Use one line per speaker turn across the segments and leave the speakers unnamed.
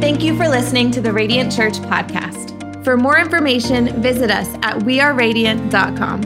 Thank you for listening to the Radiant Church podcast. For more information, visit us at weareradiant.com.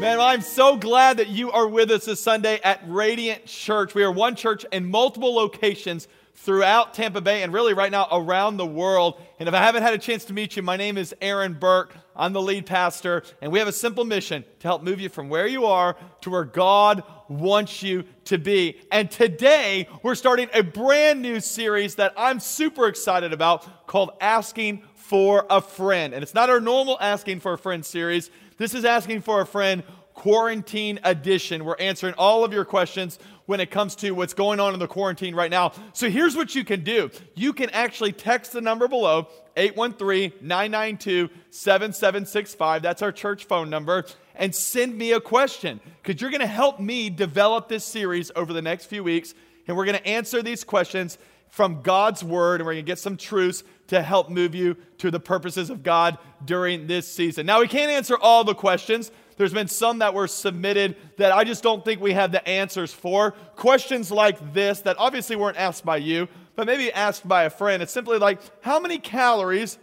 Man, I'm so glad that you are with us this Sunday at Radiant Church. We are one church in multiple locations throughout Tampa Bay and really right now around the world. And if I haven't had a chance to meet you, my name is Aaron Burke. I'm the lead pastor, and we have a simple mission to help move you from where you are to where God wants you to be. And today, we're starting a brand new series that I'm super excited about called Asking for a Friend. And it's not our normal Asking for a Friend series, this is Asking for a Friend Quarantine Edition. We're answering all of your questions when it comes to what's going on in the quarantine right now. So here's what you can do you can actually text the number below 813 992 7765. That's our church phone number. And send me a question because you're going to help me develop this series over the next few weeks. And we're going to answer these questions from God's word, and we're going to get some truths to help move you to the purposes of God during this season. Now, we can't answer all the questions. There's been some that were submitted that I just don't think we have the answers for. Questions like this that obviously weren't asked by you, but maybe asked by a friend. It's simply like, how many calories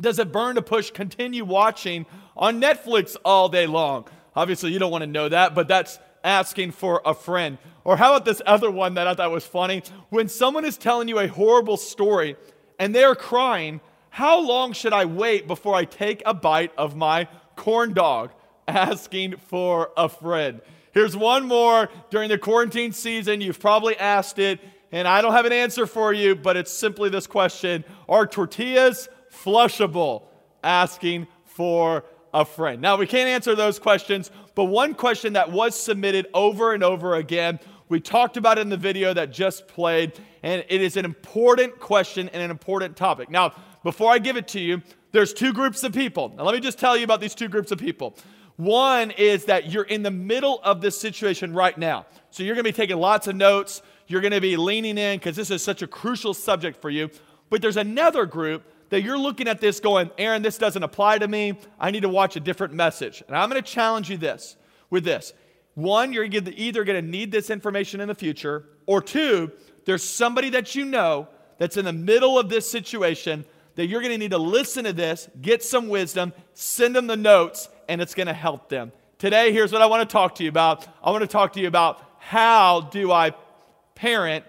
does it burn to push continue watching on Netflix all day long? Obviously, you don't want to know that, but that's asking for a friend. Or how about this other one that I thought was funny? When someone is telling you a horrible story and they're crying, how long should I wait before I take a bite of my corn dog? Asking for a friend. Here's one more during the quarantine season. You've probably asked it, and I don't have an answer for you, but it's simply this question Are tortillas flushable? Asking for a friend. Now, we can't answer those questions, but one question that was submitted over and over again, we talked about it in the video that just played, and it is an important question and an important topic. Now, before I give it to you, there's two groups of people. Now, let me just tell you about these two groups of people. One is that you're in the middle of this situation right now. So you're going to be taking lots of notes. You're going to be leaning in because this is such a crucial subject for you. But there's another group that you're looking at this going, Aaron, this doesn't apply to me. I need to watch a different message. And I'm going to challenge you this with this. One, you're either going to need this information in the future, or two, there's somebody that you know that's in the middle of this situation that you're going to need to listen to this, get some wisdom, send them the notes, and it's going to help them. Today, here's what I want to talk to you about. I want to talk to you about how do I parent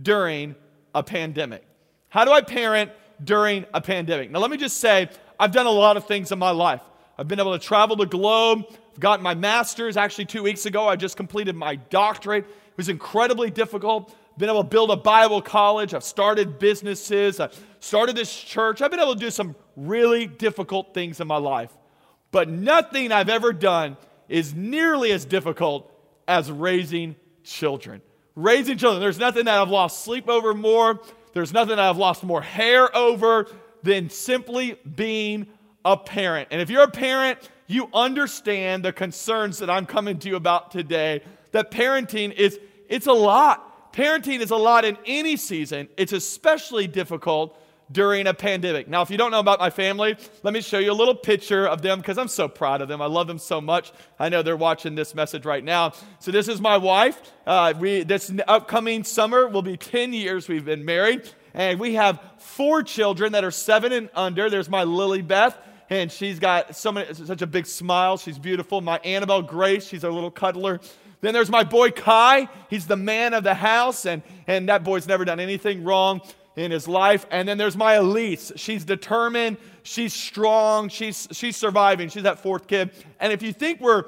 during a pandemic? How do I parent during a pandemic. Now, let me just say, I've done a lot of things in my life. I've been able to travel the globe, I've gotten my master's. Actually, two weeks ago, I just completed my doctorate. It was incredibly difficult. I've been able to build a Bible college. I've started businesses. I've started this church. I've been able to do some really difficult things in my life. But nothing I've ever done is nearly as difficult as raising children. Raising children. There's nothing that I've lost sleep over more. There's nothing that I've lost more hair over than simply being a parent. And if you're a parent, you understand the concerns that I'm coming to you about today. That parenting is it's a lot. Parenting is a lot in any season. It's especially difficult during a pandemic. Now, if you don't know about my family, let me show you a little picture of them because I'm so proud of them. I love them so much. I know they're watching this message right now. So, this is my wife. Uh, we, this upcoming summer will be 10 years we've been married, and we have four children that are seven and under. There's my Lily Beth. And she's got so many, such a big smile. She's beautiful. My Annabelle Grace, she's a little cuddler. Then there's my boy Kai. He's the man of the house, and, and that boy's never done anything wrong in his life. And then there's my Elise. She's determined, she's strong, she's, she's surviving. She's that fourth kid. And if you think we're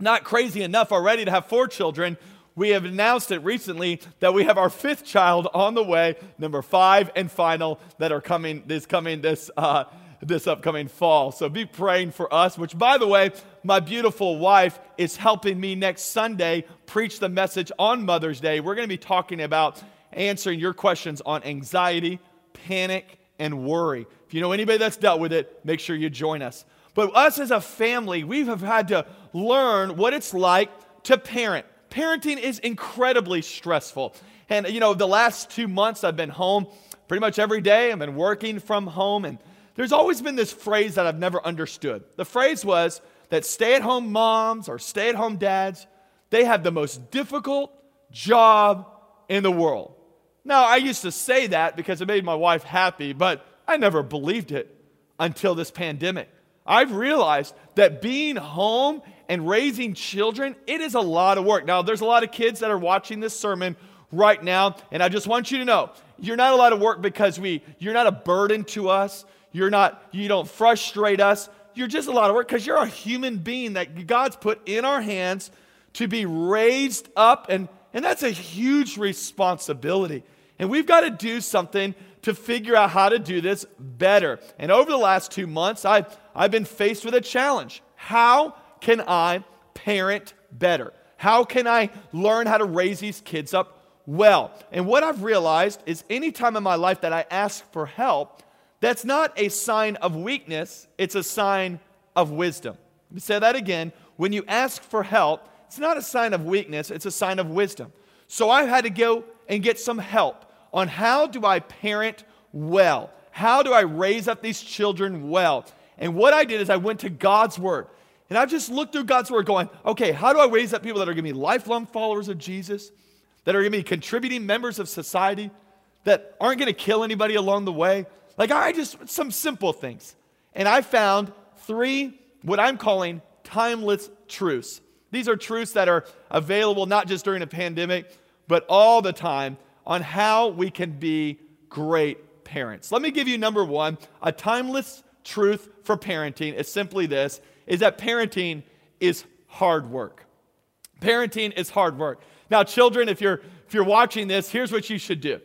not crazy enough already to have four children, we have announced it recently that we have our fifth child on the way, number five and final, that are coming, is coming this, uh, this upcoming fall. So be praying for us, which, by the way, my beautiful wife is helping me next Sunday preach the message on Mother's Day. We're going to be talking about answering your questions on anxiety, panic, and worry. If you know anybody that's dealt with it, make sure you join us. But us as a family, we have had to learn what it's like to parent. Parenting is incredibly stressful. And, you know, the last two months I've been home pretty much every day. I've been working from home. And there's always been this phrase that I've never understood. The phrase was that stay at home moms or stay at home dads, they have the most difficult job in the world. Now, I used to say that because it made my wife happy, but I never believed it until this pandemic. I've realized that being home and raising children, it is a lot of work. Now, there's a lot of kids that are watching this sermon right now, and I just want you to know, you're not a lot of work because we you're not a burden to us. You're not you don't frustrate us. You're just a lot of work because you're a human being that God's put in our hands to be raised up and and that's a huge responsibility. And we've got to do something to figure out how to do this better. And over the last two months, I've, I've been faced with a challenge. How can I parent better? How can I learn how to raise these kids up well? And what I've realized is anytime in my life that I ask for help, that's not a sign of weakness, it's a sign of wisdom. Let me say that again. When you ask for help, it's not a sign of weakness, it's a sign of wisdom. So I've had to go and get some help on how do I parent well? How do I raise up these children well? And what I did is I went to God's Word. And I've just looked through God's Word going, okay, how do I raise up people that are going to be lifelong followers of Jesus, that are going to be contributing members of society, that aren't going to kill anybody along the way? Like, I just, some simple things. And I found three, what I'm calling timeless truths. These are truths that are available not just during a pandemic, but all the time on how we can be great parents. Let me give you number one a timeless truth for parenting is simply this is that parenting is hard work. Parenting is hard work. Now, children, if you're if you're watching this, here's what you should do.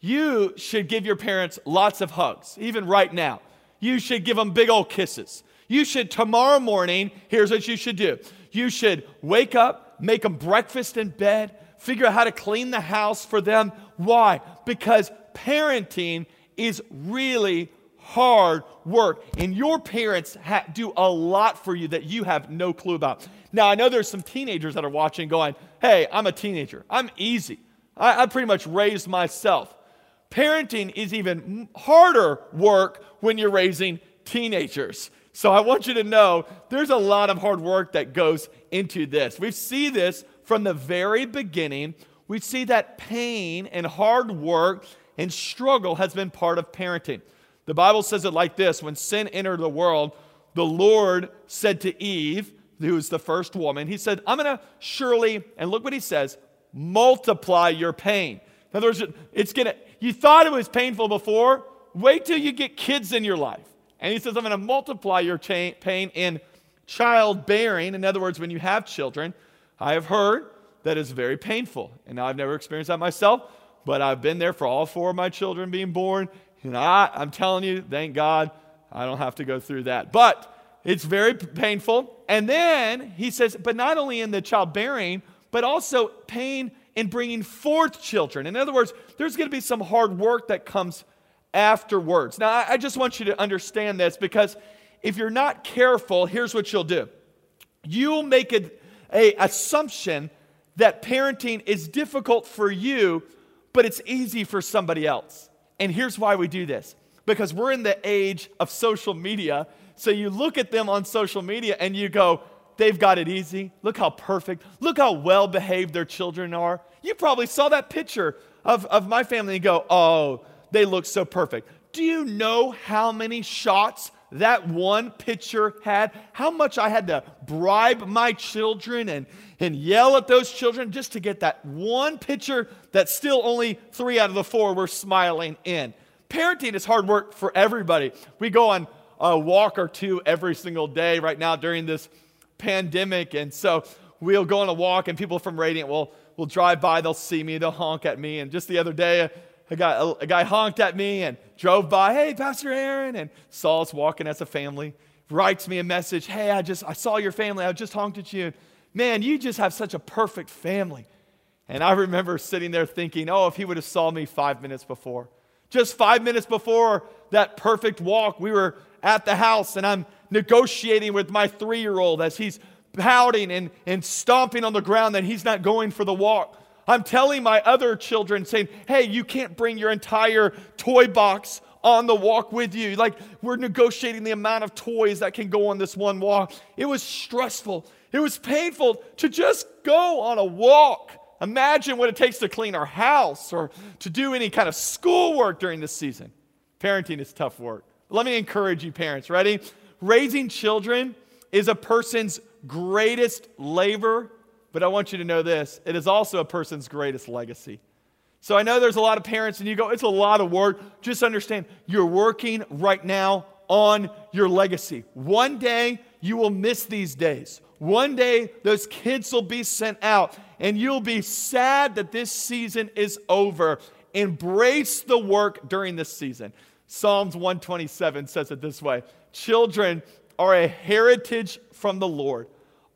You should give your parents lots of hugs, even right now. You should give them big old kisses. You should, tomorrow morning, here's what you should do. You should wake up, make them breakfast in bed, figure out how to clean the house for them. Why? Because parenting is really hard work. And your parents ha- do a lot for you that you have no clue about. Now, I know there's some teenagers that are watching going, hey, I'm a teenager. I'm easy. I, I pretty much raised myself. Parenting is even harder work when you're raising teenagers. So I want you to know there's a lot of hard work that goes into this. We see this from the very beginning, we see that pain and hard work and struggle has been part of parenting. The Bible says it like this when sin entered the world, the Lord said to Eve, who was the first woman, He said, I'm going to surely, and look what He says, multiply your pain. In other words, it's going to, you thought it was painful before, wait till you get kids in your life. And He says, I'm going to multiply your cha- pain in childbearing. In other words, when you have children, I have heard that is very painful. And now I've never experienced that myself, but I've been there for all four of my children being born. And I, I'm telling you, thank God, I don't have to go through that. But it's very painful. And then he says, but not only in the childbearing, but also pain in bringing forth children. In other words, there's going to be some hard work that comes afterwards. Now, I just want you to understand this because if you're not careful, here's what you'll do you'll make it a assumption that parenting is difficult for you, but it's easy for somebody else. And here's why we do this because we're in the age of social media. So you look at them on social media and you go, they've got it easy. Look how perfect. Look how well behaved their children are. You probably saw that picture of, of my family and go, oh, they look so perfect. Do you know how many shots that one picture had, how much I had to bribe my children and, and yell at those children just to get that one picture that still only three out of the four were smiling in. Parenting is hard work for everybody. We go on a walk or two every single day right now during this pandemic. And so we'll go on a walk, and people from Radiant will, will drive by, they'll see me, they'll honk at me. And just the other day, a guy, a, guy honked at me and drove by, hey, Pastor Aaron, and saw us walking as a family, writes me a message, hey, I just, I saw your family, I just honked at you. Man, you just have such a perfect family. And I remember sitting there thinking, oh, if he would have saw me five minutes before. Just five minutes before that perfect walk, we were at the house and I'm negotiating with my three year old as he's pouting and, and stomping on the ground that he's not going for the walk. I'm telling my other children, saying, hey, you can't bring your entire toy box on the walk with you. Like, we're negotiating the amount of toys that can go on this one walk. It was stressful, it was painful to just go on a walk. Imagine what it takes to clean our house or to do any kind of schoolwork during this season. Parenting is tough work. Let me encourage you, parents. Ready? Raising children is a person's greatest labor, but I want you to know this it is also a person's greatest legacy. So I know there's a lot of parents, and you go, it's a lot of work. Just understand, you're working right now on your legacy. One day, you will miss these days. One day, those kids will be sent out, and you'll be sad that this season is over. Embrace the work during this season. Psalms 127 says it this way Children are a heritage from the Lord,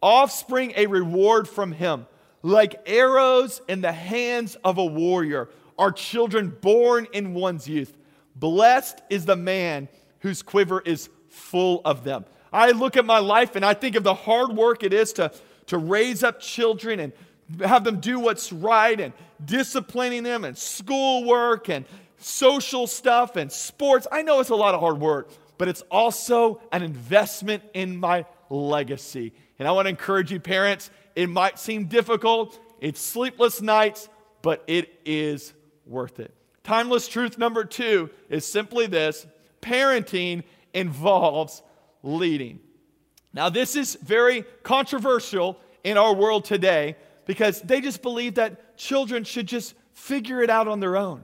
offspring a reward from Him. Like arrows in the hands of a warrior are children born in one's youth. Blessed is the man whose quiver is full of them. I look at my life and I think of the hard work it is to, to raise up children and have them do what's right and disciplining them and schoolwork and social stuff and sports. I know it's a lot of hard work, but it's also an investment in my legacy. And I want to encourage you, parents, it might seem difficult, it's sleepless nights, but it is worth it. Timeless truth number two is simply this parenting involves leading. Now, this is very controversial in our world today because they just believe that children should just figure it out on their own.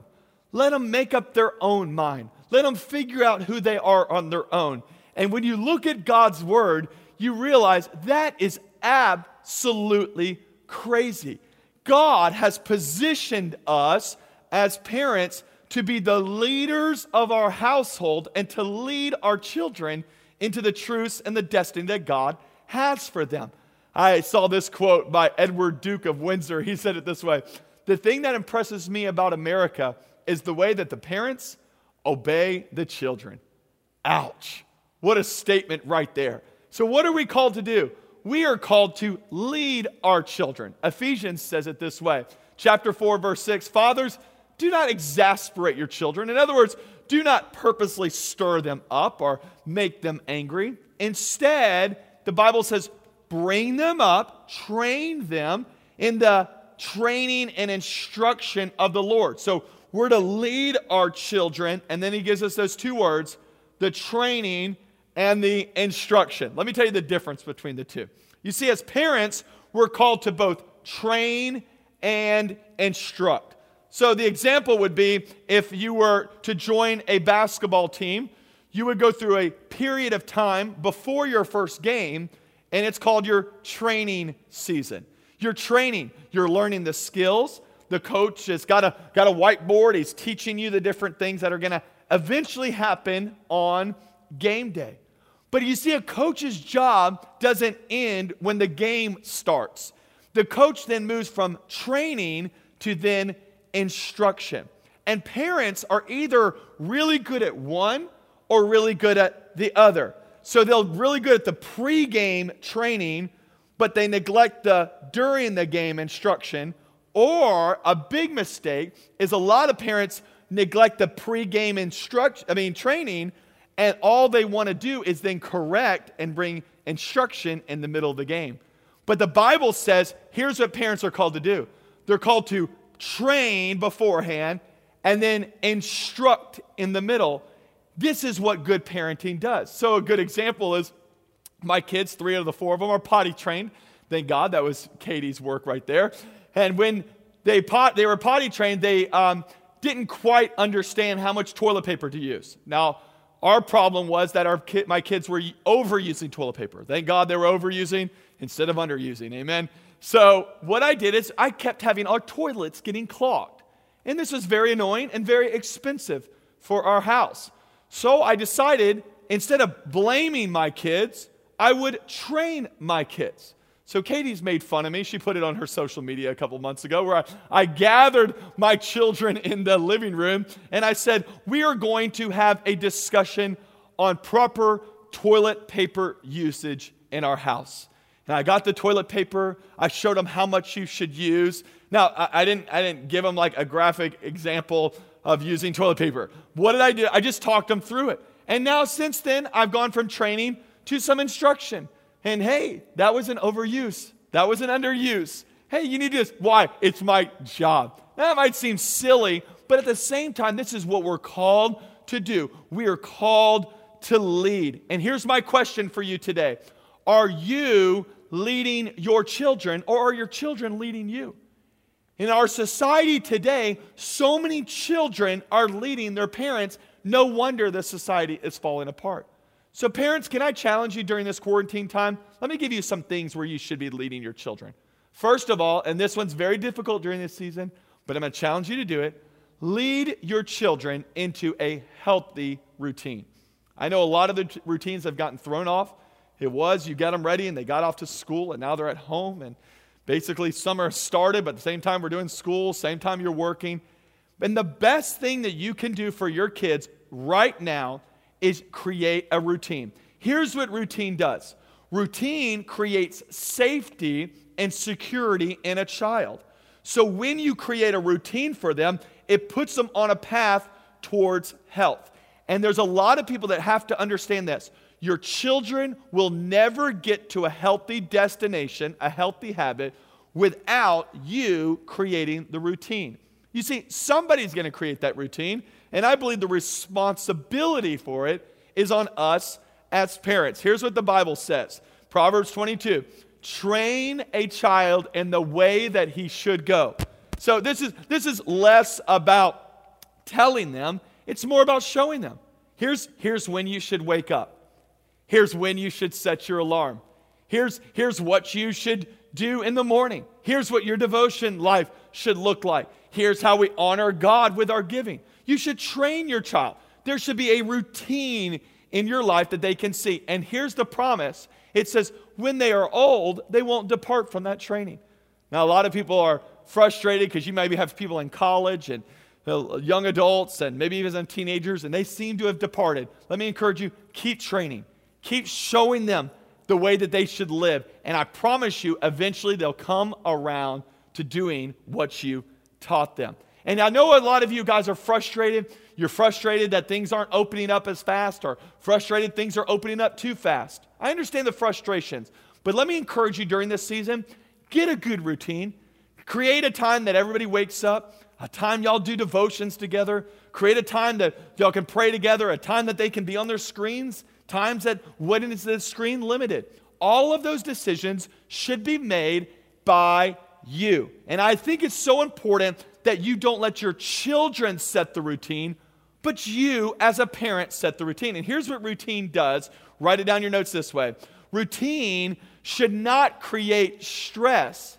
Let them make up their own mind. Let them figure out who they are on their own. And when you look at God's word, you realize that is absolutely crazy. God has positioned us as parents to be the leaders of our household and to lead our children into the truths and the destiny that God has for them. I saw this quote by Edward Duke of Windsor. He said it this way The thing that impresses me about America is the way that the parents obey the children. Ouch. What a statement right there. So, what are we called to do? We are called to lead our children. Ephesians says it this way chapter 4, verse 6 Fathers, do not exasperate your children. In other words, do not purposely stir them up or make them angry. Instead, the Bible says, bring them up, train them in the training and instruction of the Lord. So we're to lead our children, and then he gives us those two words the training and the instruction. Let me tell you the difference between the two. You see, as parents, we're called to both train and instruct. So the example would be if you were to join a basketball team, you would go through a period of time before your first game, and it's called your training season. You're training, you're learning the skills. The coach has got a, got a whiteboard, he's teaching you the different things that are going to eventually happen on game day. But you see, a coach's job doesn't end when the game starts. The coach then moves from training to then instruction. And parents are either really good at one or really good at the other. So they're really good at the pre-game training, but they neglect the during the game instruction. Or a big mistake is a lot of parents neglect the pre-game instruction, I mean training, and all they want to do is then correct and bring instruction in the middle of the game. But the Bible says here's what parents are called to do they're called to train beforehand and then instruct in the middle. This is what good parenting does. So, a good example is my kids, three out of the four of them, are potty trained. Thank God that was Katie's work right there. And when they, pot, they were potty trained, they um, didn't quite understand how much toilet paper to use. Now, our problem was that our ki- my kids were overusing toilet paper. Thank God they were overusing instead of underusing. Amen. So what I did is I kept having our toilets getting clogged. And this was very annoying and very expensive for our house. So I decided instead of blaming my kids, I would train my kids. So Katie's made fun of me. She put it on her social media a couple months ago where I, I, gathered my children in the living room and I said, We are going to have a discussion on proper toilet paper usage in our house. And I got the toilet paper. I showed them how much you should use. Now, I, I didn't, I didn't give them like a graphic example of using toilet paper. What did I do? I just talked them through it. And now, since then, I've gone from training to some instruction. And hey, that was an overuse. That was an underuse. Hey, you need to do this. Why? It's my job. That might seem silly, but at the same time, this is what we're called to do. We are called to lead. And here's my question for you today Are you leading your children, or are your children leading you? In our society today, so many children are leading their parents. No wonder the society is falling apart. So, parents, can I challenge you during this quarantine time? Let me give you some things where you should be leading your children. First of all, and this one's very difficult during this season, but I'm going to challenge you to do it lead your children into a healthy routine. I know a lot of the t- routines have gotten thrown off. It was you got them ready and they got off to school and now they're at home and basically summer started, but at the same time we're doing school, same time you're working. And the best thing that you can do for your kids right now is create a routine. Here's what routine does routine creates safety and security in a child. So when you create a routine for them, it puts them on a path towards health. And there's a lot of people that have to understand this. Your children will never get to a healthy destination, a healthy habit, without you creating the routine. You see, somebody's to create that routine, and I believe the responsibility for it is on us as parents. Here's what the Bible says Proverbs 22 train a child in the way that he should go. So this is this is less about telling them, it's more about showing them. Here's here's when you should wake up. Here's when you should set your alarm. Here's here's what you should do in the morning. Here's what your devotion life should look like. Here's how we honor God with our giving. You should train your child. There should be a routine in your life that they can see. And here's the promise it says, when they are old, they won't depart from that training. Now, a lot of people are frustrated because you maybe have people in college and uh, young adults and maybe even some teenagers, and they seem to have departed. Let me encourage you keep training, keep showing them the way that they should live. And I promise you, eventually they'll come around to doing what you taught them. And I know a lot of you guys are frustrated. You're frustrated that things aren't opening up as fast, or frustrated things are opening up too fast. I understand the frustrations, but let me encourage you during this season get a good routine. Create a time that everybody wakes up, a time y'all do devotions together. Create a time that y'all can pray together, a time that they can be on their screens, times that when is the screen limited. All of those decisions should be made by you. And I think it's so important that you don't let your children set the routine, but you, as a parent, set the routine. And here's what routine does write it down your notes this way routine should not create stress,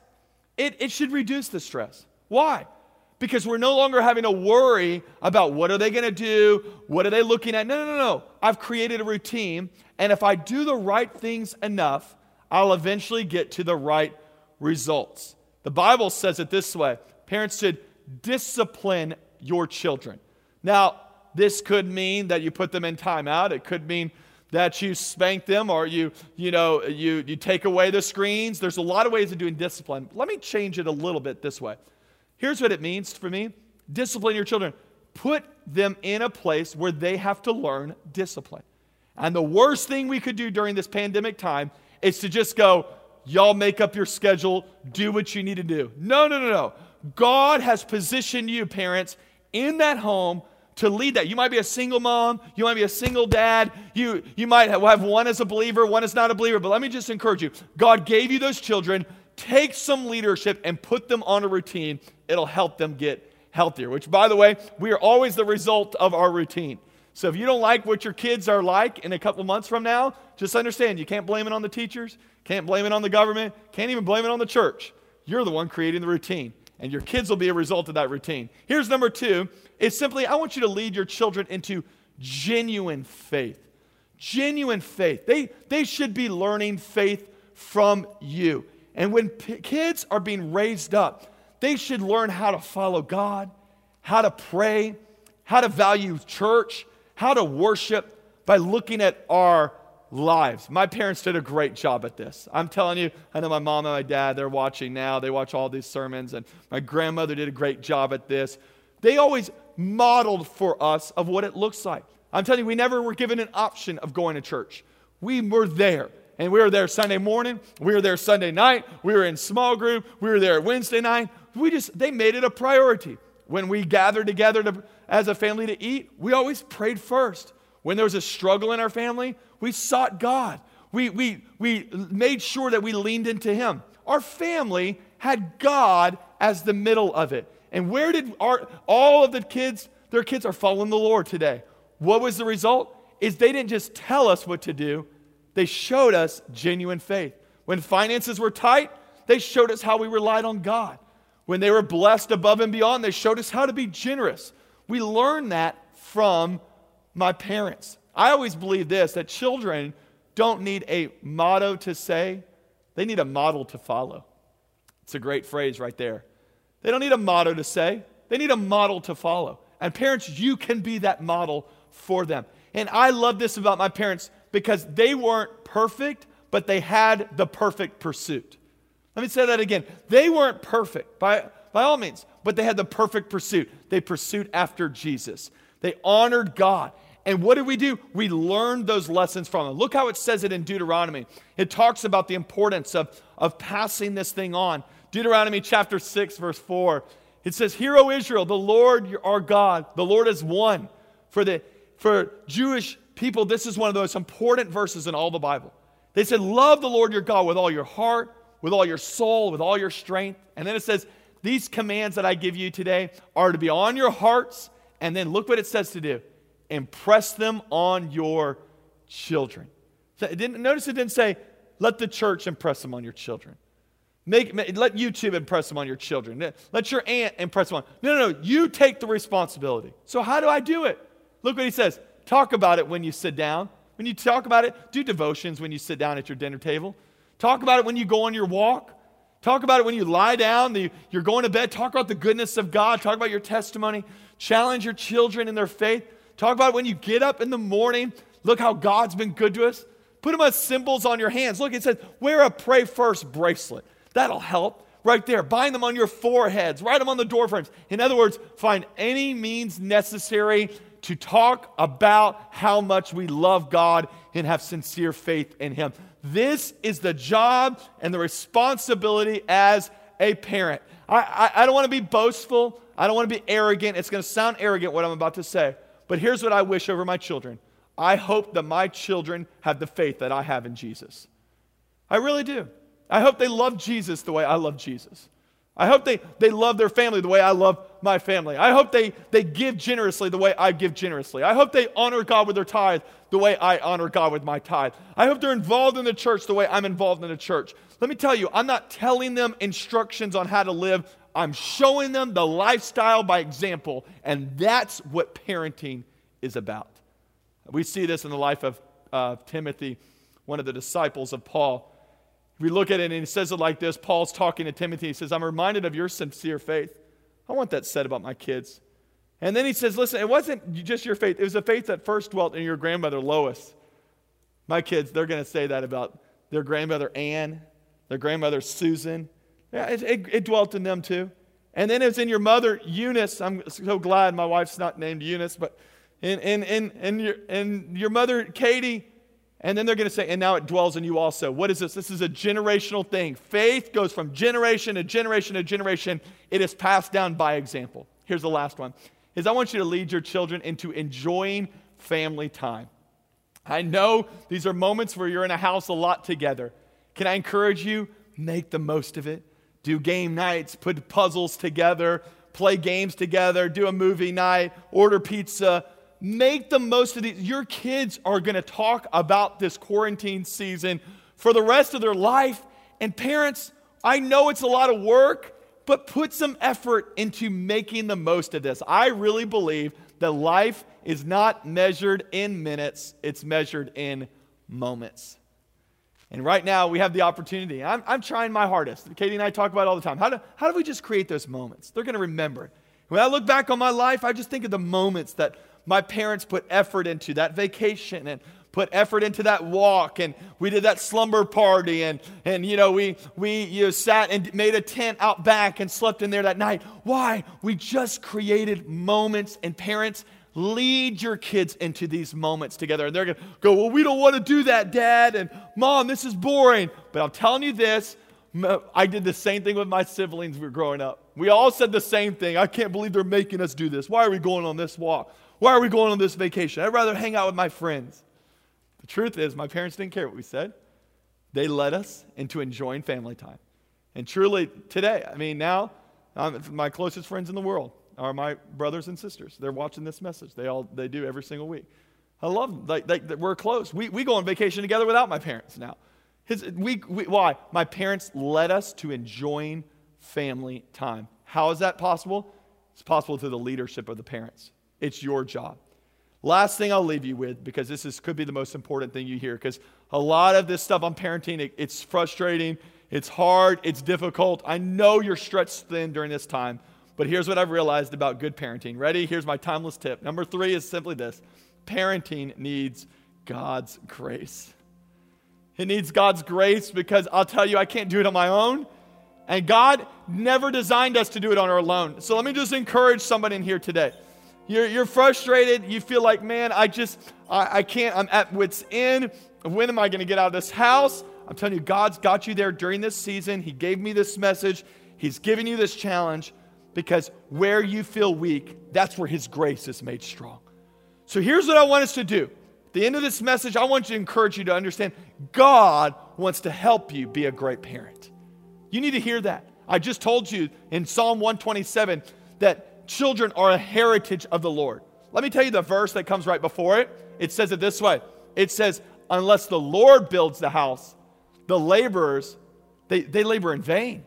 it, it should reduce the stress. Why? Because we're no longer having to worry about what are they going to do? What are they looking at? No, no, no, no. I've created a routine, and if I do the right things enough, I'll eventually get to the right results. The Bible says it this way parents should discipline your children. Now, this could mean that you put them in timeout. It could mean that you spank them or you, you know, you, you take away the screens. There's a lot of ways of doing discipline. Let me change it a little bit this way. Here's what it means for me discipline your children. Put them in a place where they have to learn discipline. And the worst thing we could do during this pandemic time is to just go, y'all make up your schedule, do what you need to do. No, no, no, no. God has positioned you, parents, in that home to lead that. You might be a single mom, you might be a single dad, you, you might have one as a believer, one is not a believer, but let me just encourage you. God gave you those children. Take some leadership and put them on a routine. It'll help them get healthier, which, by the way, we are always the result of our routine. So if you don't like what your kids are like in a couple months from now, just understand you can't blame it on the teachers, can't blame it on the government, can't even blame it on the church. You're the one creating the routine and your kids will be a result of that routine. Here's number two it's simply, I want you to lead your children into genuine faith. Genuine faith. They, they should be learning faith from you. And when p- kids are being raised up, they should learn how to follow God, how to pray, how to value church, how to worship by looking at our lives. My parents did a great job at this. I'm telling you, I know my mom and my dad, they're watching now. They watch all these sermons, and my grandmother did a great job at this. They always modeled for us of what it looks like. I'm telling you, we never were given an option of going to church. We were there. And we were there Sunday morning, we were there Sunday night, we were in small group, we were there Wednesday night. We just, they made it a priority. When we gathered together to, as a family to eat, we always prayed first. When there was a struggle in our family, we sought God. We, we, we made sure that we leaned into Him. Our family had God as the middle of it. And where did our, all of the kids, their kids are following the Lord today? What was the result? Is they didn't just tell us what to do, they showed us genuine faith. When finances were tight, they showed us how we relied on God. When they were blessed above and beyond, they showed us how to be generous. We learned that from my parents. I always believe this that children don't need a motto to say, they need a model to follow. It's a great phrase right there. They don't need a motto to say, they need a model to follow. And parents, you can be that model for them. And I love this about my parents because they weren't perfect, but they had the perfect pursuit. Let me say that again. They weren't perfect by, by all means, but they had the perfect pursuit. They pursued after Jesus. They honored God. And what did we do? We learned those lessons from them. Look how it says it in Deuteronomy. It talks about the importance of, of passing this thing on. Deuteronomy chapter 6, verse 4. It says, Hear, O Israel, the Lord our God, the Lord is one. For the for Jewish people, this is one of the most important verses in all the Bible. They said, Love the Lord your God with all your heart, with all your soul, with all your strength. And then it says, These commands that I give you today are to be on your hearts. And then look what it says to do impress them on your children. So it didn't, notice it didn't say, Let the church impress them on your children. Make, let YouTube impress them on your children. Let your aunt impress them on. No, no, no. You take the responsibility. So, how do I do it? Look what he says. Talk about it when you sit down. When you talk about it, do devotions when you sit down at your dinner table. Talk about it when you go on your walk. Talk about it when you lie down, you're going to bed. Talk about the goodness of God. Talk about your testimony. Challenge your children in their faith. Talk about when you get up in the morning. Look how God's been good to us. Put them as symbols on your hands. Look, it says, wear a pray first bracelet. That'll help right there. Bind them on your foreheads, write them on the door frames. In other words, find any means necessary to talk about how much we love God and have sincere faith in Him. This is the job and the responsibility as a parent. I, I, I don't want to be boastful. I don't want to be arrogant. It's going to sound arrogant what I'm about to say. But here's what I wish over my children I hope that my children have the faith that I have in Jesus. I really do. I hope they love Jesus the way I love Jesus. I hope they, they love their family the way I love my family. I hope they, they give generously the way I give generously. I hope they honor God with their tithe the way I honor God with my tithe. I hope they're involved in the church the way I'm involved in the church. Let me tell you, I'm not telling them instructions on how to live, I'm showing them the lifestyle by example, and that's what parenting is about. We see this in the life of uh, Timothy, one of the disciples of Paul. We look at it and he says it like this Paul's talking to Timothy. He says, I'm reminded of your sincere faith. I want that said about my kids. And then he says, Listen, it wasn't just your faith, it was a faith that first dwelt in your grandmother, Lois. My kids, they're going to say that about their grandmother, Anne, their grandmother, Susan. Yeah, it, it, it dwelt in them too. And then it's in your mother, Eunice. I'm so glad my wife's not named Eunice, but in, in, in, in, your, in your mother, Katie, and then they're going to say, and now it dwells in you also. What is this? This is a generational thing. Faith goes from generation to generation to generation. It is passed down by example. Here's the last one. Is I want you to lead your children into enjoying family time. I know these are moments where you're in a house a lot together. Can I encourage you? Make the most of it. Do game nights, put puzzles together, play games together, do a movie night, order pizza, Make the most of these. Your kids are going to talk about this quarantine season for the rest of their life. And parents, I know it's a lot of work, but put some effort into making the most of this. I really believe that life is not measured in minutes, it's measured in moments. And right now, we have the opportunity. I'm, I'm trying my hardest. Katie and I talk about all the time. How do, how do we just create those moments? They're going to remember it. When I look back on my life, I just think of the moments that my parents put effort into that vacation and put effort into that walk and we did that slumber party and, and you know we, we you know, sat and made a tent out back and slept in there that night why we just created moments and parents lead your kids into these moments together. And they're going to go, Well, we don't want to do that, Dad. And Mom, this is boring. But I'm telling you this I did the same thing with my siblings we were growing up. We all said the same thing. I can't believe they're making us do this. Why are we going on this walk? Why are we going on this vacation? I'd rather hang out with my friends. The truth is, my parents didn't care what we said. They led us into enjoying family time. And truly, today, I mean, now, um, my closest friends in the world are my brothers and sisters. They're watching this message. They all they do every single week. I love them. Like, like we're close. We, we go on vacation together without my parents now. His, we, we, why? My parents led us to enjoying family time. How is that possible? It's possible through the leadership of the parents. It's your job. Last thing I'll leave you with, because this is, could be the most important thing you hear, because a lot of this stuff on parenting, it, it's frustrating, it's hard, it's difficult. I know you're stretched thin during this time, but here's what I've realized about good parenting. Ready? Here's my timeless tip. Number three is simply this parenting needs God's grace. It needs God's grace because I'll tell you, I can't do it on my own. And God never designed us to do it on our own. So let me just encourage somebody in here today. You're, you're frustrated. You feel like, man, I just, I, I can't, I'm at wits end. When am I going to get out of this house? I'm telling you, God's got you there during this season. He gave me this message. He's giving you this challenge because where you feel weak, that's where His grace is made strong. So here's what I want us to do At the end of this message, I want to encourage you to understand God wants to help you be a great parent. You need to hear that. I just told you in Psalm 127 that children are a heritage of the Lord. Let me tell you the verse that comes right before it. It says it this way it says, Unless the Lord builds the house, the laborers, they, they labor in vain.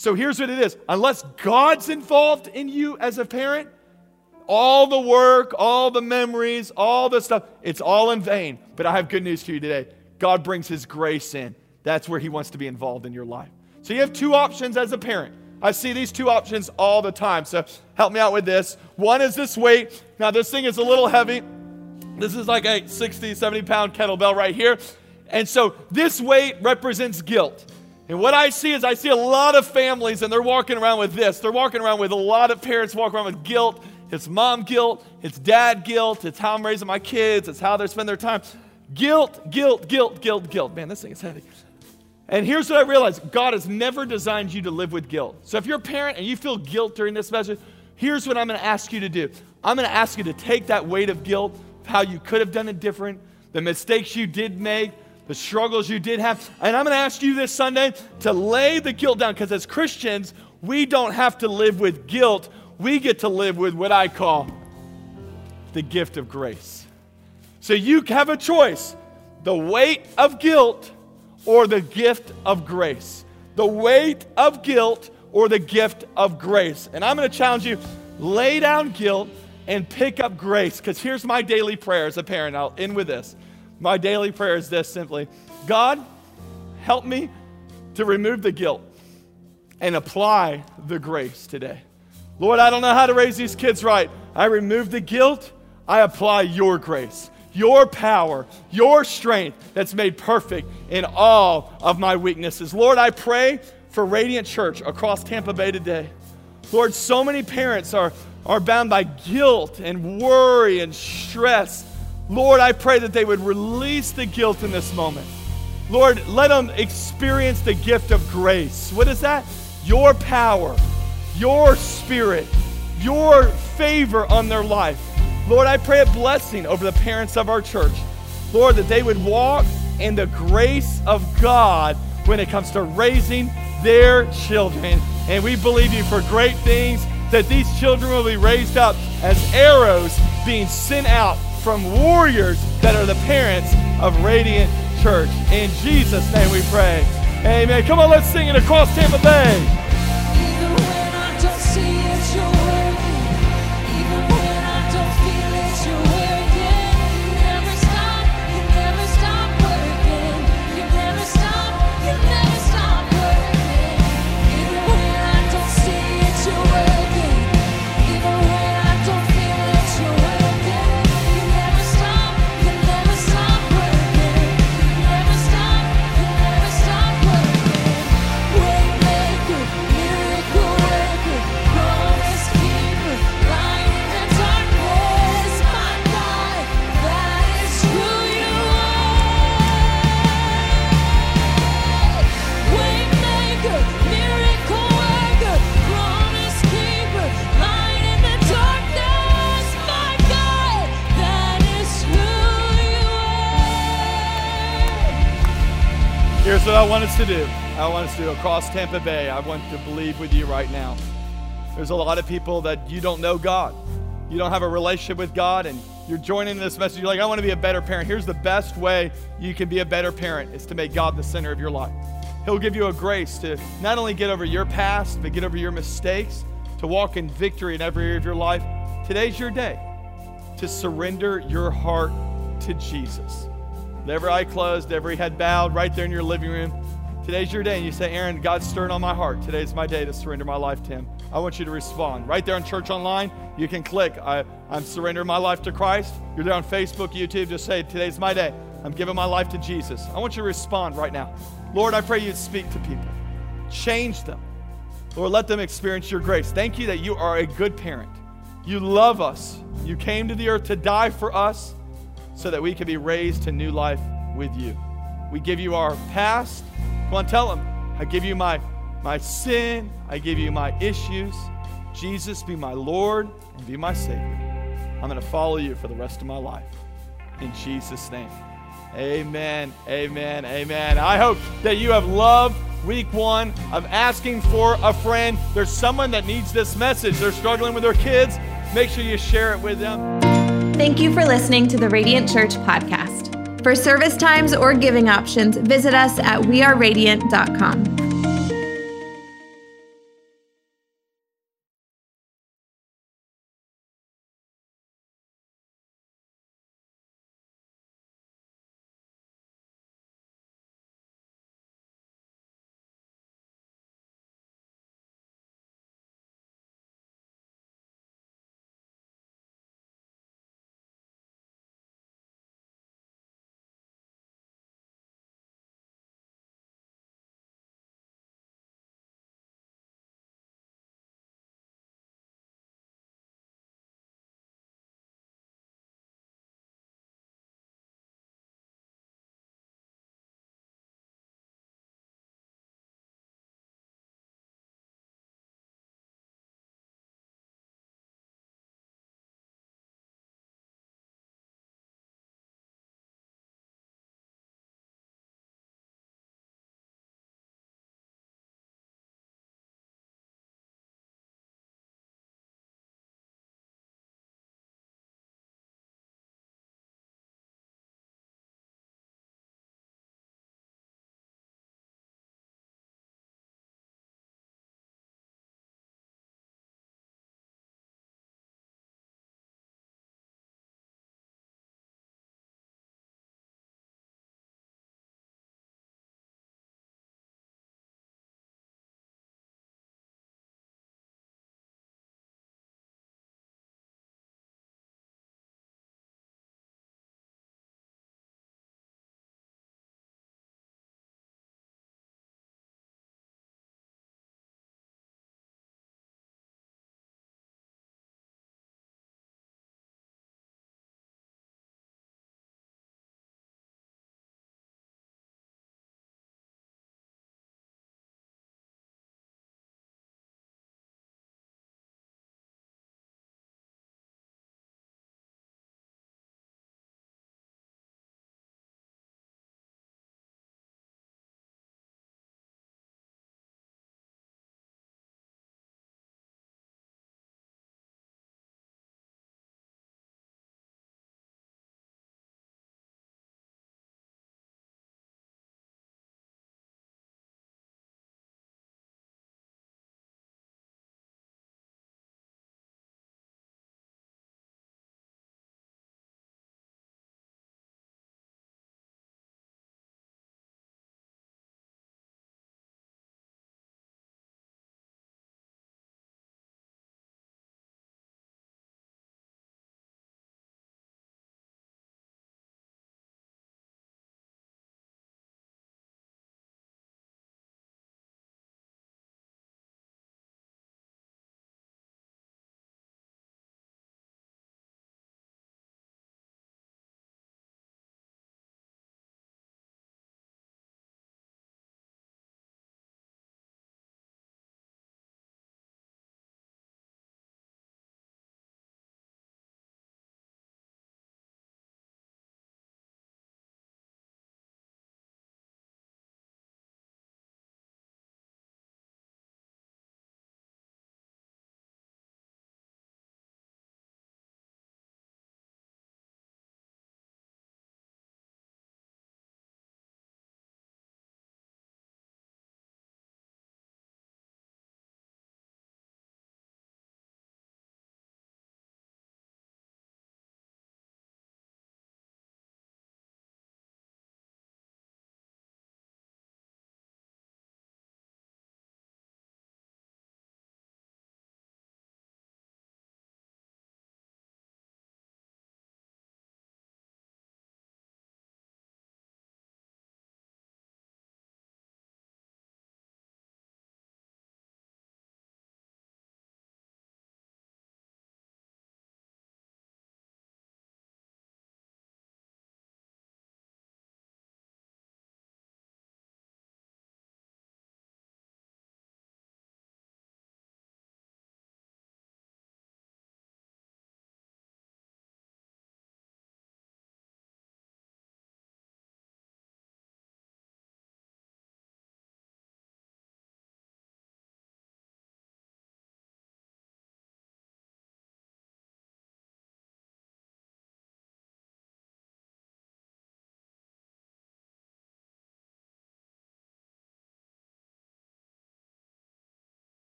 So here's what it is unless God's involved in you as a parent, all the work, all the memories, all the stuff, it's all in vain. But I have good news for you today. God brings His grace in. That's where He wants to be involved in your life. So you have two options as a parent. I see these two options all the time. So help me out with this. One is this weight. Now, this thing is a little heavy. This is like a 60, 70 pound kettlebell right here. And so this weight represents guilt. And what I see is I see a lot of families and they're walking around with this. They're walking around with a lot of parents walking around with guilt it's mom guilt, it's dad guilt, it's how I'm raising my kids, it's how they spend their time. Guilt, guilt, guilt, guilt, guilt. Man, this thing is heavy. And here's what I realized God has never designed you to live with guilt. So if you're a parent and you feel guilt during this message, here's what I'm to ask you to do I'm to ask you to take that weight of guilt, how you could have done it different, the mistakes you did make, the struggles you did have. And I'm going to ask you this Sunday to lay the guilt down because as Christians, we don't have to live with guilt we get to live with what I call the gift of grace. So you have a choice the weight of guilt or the gift of grace. The weight of guilt or the gift of grace. And I'm going to challenge you lay down guilt and pick up grace. Because here's my daily prayer as a parent. I'll end with this. My daily prayer is this simply God, help me to remove the guilt and apply the grace today. Lord, I don't know how to raise these kids right. I remove the guilt. I apply your grace, your power, your strength that's made perfect in all of my weaknesses. Lord, I pray for Radiant Church across Tampa Bay today. Lord, so many parents are, are bound by guilt and worry and stress. Lord, I pray that they would release the guilt in this moment. Lord, let them experience the gift of grace. What is that? Your power your spirit, your favor on their life. Lord, I pray a blessing over the parents of our church. Lord, that they would walk in the grace of God when it comes to raising their children. And we believe you for great things, that these children will be raised up as arrows being sent out from warriors that are the parents of Radiant Church. In Jesus' name we pray. Amen. Come on, let's sing it across Tampa Bay. To across Tampa Bay. I want to believe with you right now. There's a lot of people that you don't know God. You don't have a relationship with God, and you're joining this message. You're like, I want to be a better parent. Here's the best way you can be a better parent is to make God the center of your life. He'll give you a grace to not only get over your past, but get over your mistakes, to walk in victory in every area of your life. Today's your day to surrender your heart to Jesus. With every eye closed, every head bowed, right there in your living room. Today's your day, and you say, Aaron, God's stirring on my heart. Today's my day to surrender my life to Him. I want you to respond. Right there on Church Online, you can click, I, I'm surrendering my life to Christ. You're there on Facebook, YouTube, just say, Today's my day. I'm giving my life to Jesus. I want you to respond right now. Lord, I pray you'd speak to people, change them. Lord, let them experience your grace. Thank you that you are a good parent. You love us. You came to the earth to die for us so that we can be raised to new life with you. We give you our past. Come on, tell him, I give you my, my sin. I give you my issues. Jesus, be my Lord and be my Savior. I'm going to follow you for the rest of my life. In Jesus' name. Amen. Amen. Amen. I hope that you have loved week one of asking for a friend. There's someone that needs this message. They're struggling with their kids. Make sure you share it with them.
Thank you for listening to the Radiant Church podcast. For service times or giving options, visit us at weareradiant.com.